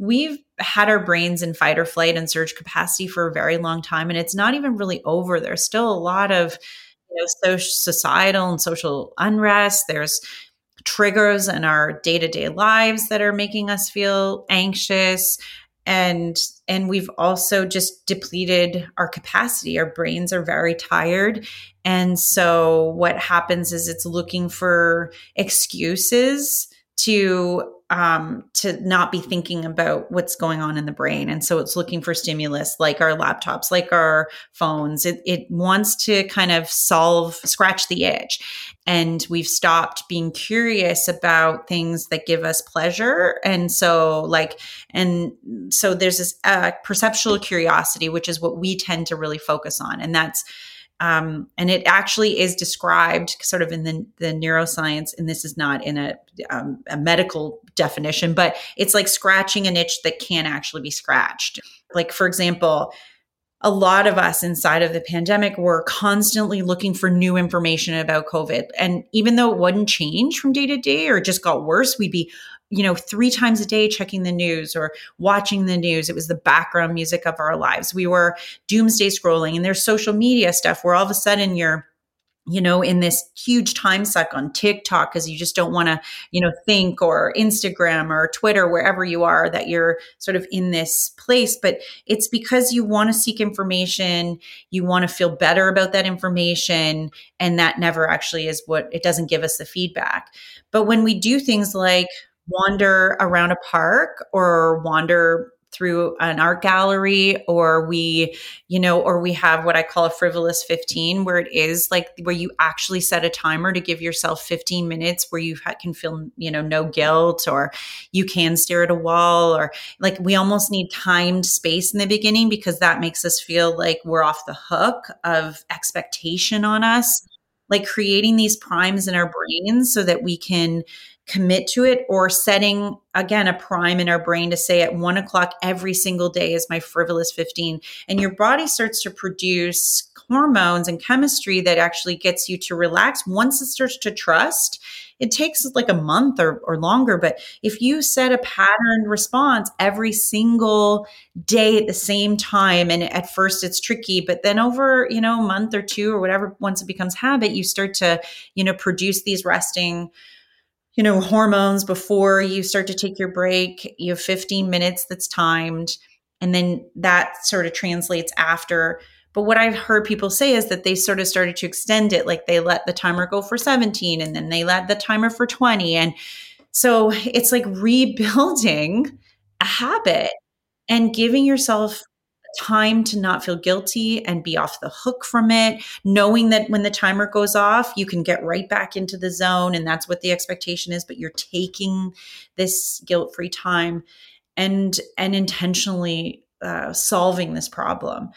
we've had our brains in fight or flight and surge capacity for a very long time and it's not even really over. There's still a lot of you know societal and social unrest. There's triggers in our day-to-day lives that are making us feel anxious and and we've also just depleted our capacity. Our brains are very tired and so what happens is it's looking for excuses to um, to not be thinking about what's going on in the brain. And so it's looking for stimulus like our laptops, like our phones. It, it wants to kind of solve, scratch the itch. And we've stopped being curious about things that give us pleasure. And so, like, and so there's this uh, perceptual curiosity, which is what we tend to really focus on. And that's, um, and it actually is described sort of in the, the neuroscience, and this is not in a, um, a medical definition, but it's like scratching an itch that can't actually be scratched. Like, for example, a lot of us inside of the pandemic were constantly looking for new information about COVID. And even though it wouldn't change from day to day or just got worse, we'd be you know, three times a day checking the news or watching the news. It was the background music of our lives. We were doomsday scrolling and there's social media stuff where all of a sudden you're you know, in this huge time suck on TikTok because you just don't want to, you know, think or Instagram or Twitter, wherever you are, that you're sort of in this place. But it's because you want to seek information, you want to feel better about that information. And that never actually is what it doesn't give us the feedback. But when we do things like wander around a park or wander through an art gallery or we you know or we have what i call a frivolous 15 where it is like where you actually set a timer to give yourself 15 minutes where you can feel you know no guilt or you can stare at a wall or like we almost need timed space in the beginning because that makes us feel like we're off the hook of expectation on us. Like creating these primes in our brains so that we can commit to it or setting again a prime in our brain to say at one o'clock every single day is my frivolous 15 and your body starts to produce hormones and chemistry that actually gets you to relax. Once it starts to trust it takes like a month or, or longer. But if you set a pattern response every single day at the same time and at first it's tricky but then over you know a month or two or whatever once it becomes habit you start to you know produce these resting you know, hormones before you start to take your break. You have 15 minutes that's timed, and then that sort of translates after. But what I've heard people say is that they sort of started to extend it, like they let the timer go for 17 and then they let the timer for 20. And so it's like rebuilding a habit and giving yourself time to not feel guilty and be off the hook from it, knowing that when the timer goes off, you can get right back into the zone and that's what the expectation is, but you're taking this guilt-free time and and intentionally uh, solving this problem.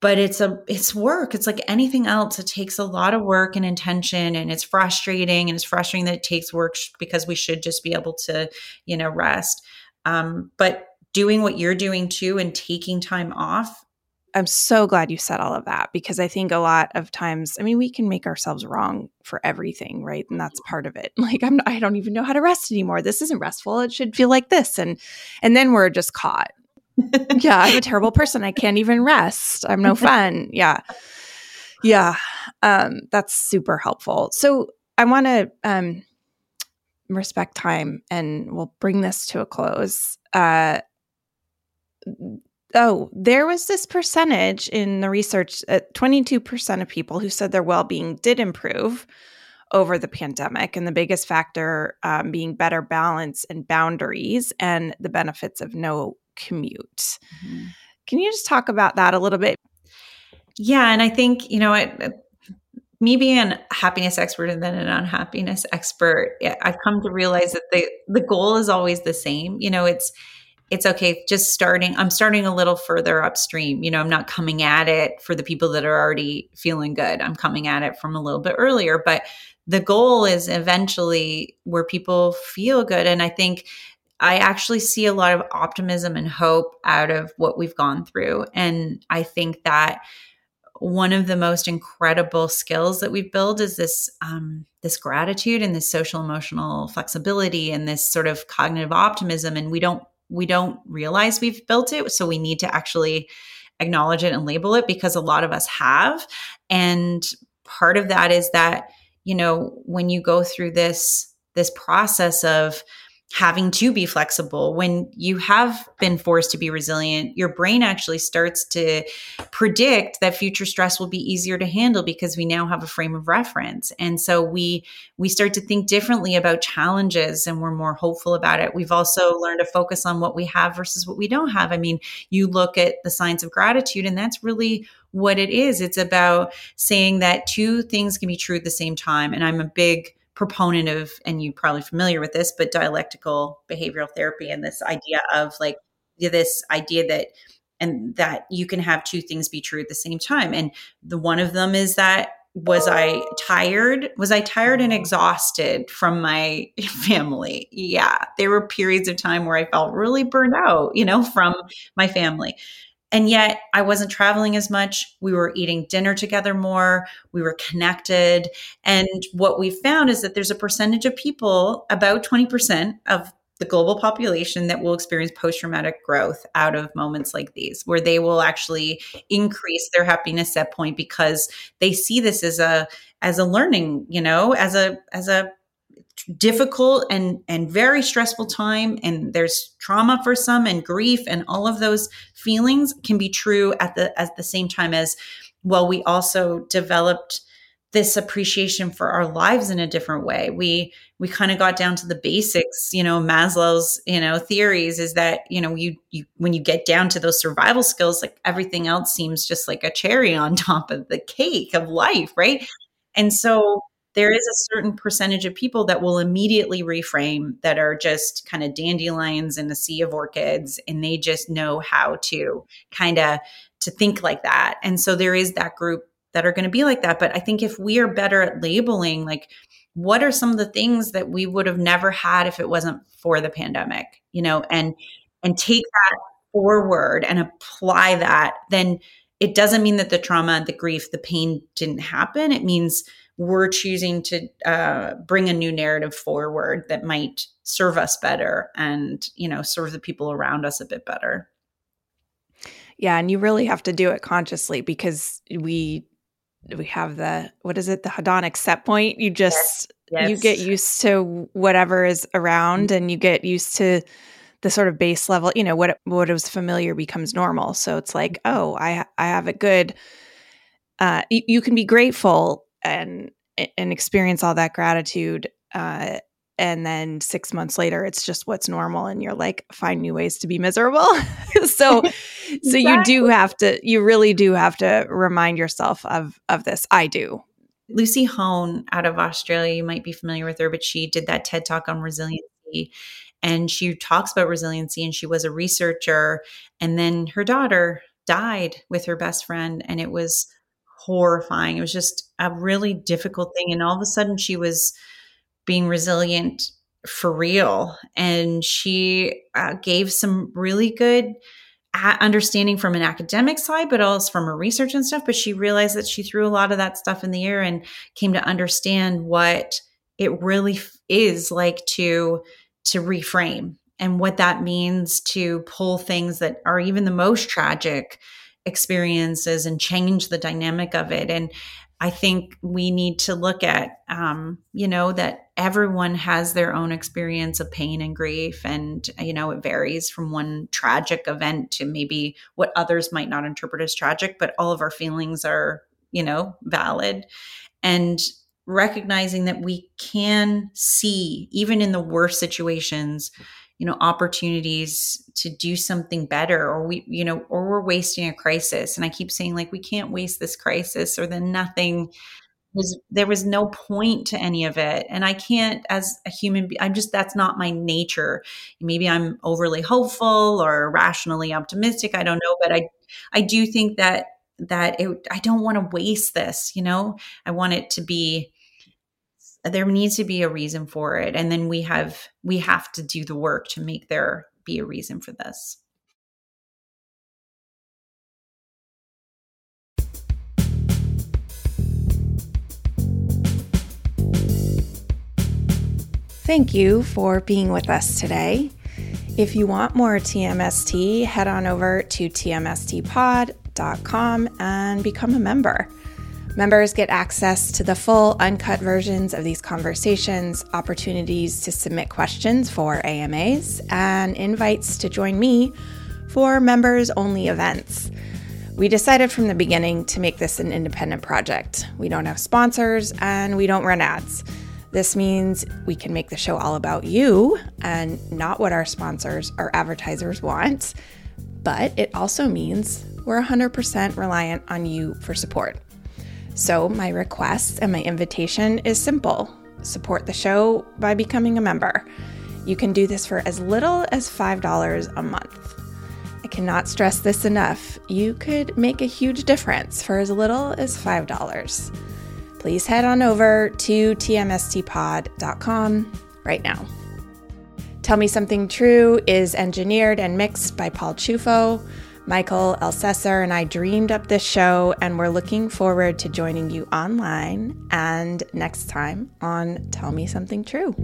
But it's a it's work. It's like anything else. It takes a lot of work and intention and it's frustrating and it's frustrating that it takes work because we should just be able to you know rest. Um, but doing what you're doing too and taking time off. I'm so glad you said all of that because I think a lot of times, I mean, we can make ourselves wrong for everything, right? And that's part of it. Like I'm I don't even know how to rest anymore. This isn't restful. It should feel like this and and then we're just caught. yeah, I'm a terrible person. I can't even rest. I'm no fun. Yeah. Yeah. Um, that's super helpful. So I want to um, respect time and we'll bring this to a close. Uh, oh, there was this percentage in the research at 22% of people who said their well being did improve over the pandemic, and the biggest factor um, being better balance and boundaries and the benefits of no commute. Mm-hmm. Can you just talk about that a little bit? Yeah, and I think, you know, it, me being a happiness expert and then an unhappiness expert, I've come to realize that the the goal is always the same. You know, it's it's okay just starting i'm starting a little further upstream you know i'm not coming at it for the people that are already feeling good i'm coming at it from a little bit earlier but the goal is eventually where people feel good and i think I actually see a lot of optimism and hope out of what we've gone through. And I think that one of the most incredible skills that we've built is this um, this gratitude and this social emotional flexibility and this sort of cognitive optimism. And we don't we don't realize we've built it, so we need to actually acknowledge it and label it because a lot of us have. And part of that is that you know when you go through this this process of having to be flexible. When you have been forced to be resilient, your brain actually starts to predict that future stress will be easier to handle because we now have a frame of reference. And so we we start to think differently about challenges and we're more hopeful about it. We've also learned to focus on what we have versus what we don't have. I mean, you look at the signs of gratitude and that's really what it is. It's about saying that two things can be true at the same time. And I'm a big proponent of, and you're probably familiar with this, but dialectical behavioral therapy and this idea of like this idea that and that you can have two things be true at the same time. And the one of them is that was I tired? Was I tired and exhausted from my family? Yeah, there were periods of time where I felt really burned out, you know, from my family. And yet I wasn't traveling as much. We were eating dinner together more. We were connected. And what we found is that there's a percentage of people, about 20% of the global population that will experience post traumatic growth out of moments like these, where they will actually increase their happiness set point because they see this as a as a learning, you know, as a as a difficult and and very stressful time and there's trauma for some and grief and all of those feelings can be true at the at the same time as well we also developed this appreciation for our lives in a different way. We we kind of got down to the basics you know maslow's you know theories is that you know you you when you get down to those survival skills like everything else seems just like a cherry on top of the cake of life right? And so there is a certain percentage of people that will immediately reframe that are just kind of dandelions in a sea of orchids and they just know how to kind of to think like that. And so there is that group that are going to be like that. But i think if we are better at labeling like what are some of the things that we would have never had if it wasn't for the pandemic you know and and take that forward and apply that then it doesn't mean that the trauma the grief the pain didn't happen. It means we're choosing to uh, bring a new narrative forward that might serve us better and you know serve the people around us a bit better yeah and you really have to do it consciously because we we have the what is it the hedonic set point you just yes. Yes. you get used to whatever is around mm-hmm. and you get used to the sort of base level you know what what was familiar becomes normal so it's like oh i i have it good uh, you, you can be grateful and and experience all that gratitude uh, and then six months later it's just what's normal and you're like find new ways to be miserable. So exactly. so you do have to you really do have to remind yourself of of this. I do. Lucy hone out of australia you might be familiar with her but she did that ted talk on resiliency and she talks about resiliency and she was a researcher and then her daughter died with her best friend and it was horrifying. It was just a really difficult thing. And all of a sudden, she was being resilient for real. And she uh, gave some really good understanding from an academic side, but also from her research and stuff. But she realized that she threw a lot of that stuff in the air and came to understand what it really is like to to reframe and what that means to pull things that are even the most tragic experiences and change the dynamic of it. And I think we need to look at, um, you know, that everyone has their own experience of pain and grief. And, you know, it varies from one tragic event to maybe what others might not interpret as tragic, but all of our feelings are, you know, valid. And recognizing that we can see, even in the worst situations, you know opportunities to do something better or we you know or we're wasting a crisis. And i keep saying like we can't waste this crisis or then nothing was there was no point to any of it. And i can't as a human being i'm just that's not my nature. Maybe i'm overly hopeful or rationally optimistic i don't know but i i do think that that it, i don't want to waste this you know? I want it to be there needs to be a reason for it and then we have we have to do the work to make there be a reason for this Thank you for being with us today. If you want more TMST, head on over to tmstpod.com and become a member. Members get access to the full uncut versions of these conversations, opportunities to submit questions for AMAs, and invites to join me for members only events. We decided from the beginning to make this an independent project. We don't have sponsors and we don't run ads. This means we can make the show all about you and not what our sponsors or advertisers want. But it also means we're 100% reliant on you for support. So, my request and my invitation is simple support the show by becoming a member. You can do this for as little as $5 a month. I cannot stress this enough. You could make a huge difference for as little as $5. Please head on over to tmstpod.com right now. Tell Me Something True is engineered and mixed by Paul Chufo. Michael Elsesser and I dreamed up this show, and we're looking forward to joining you online and next time on Tell Me Something True.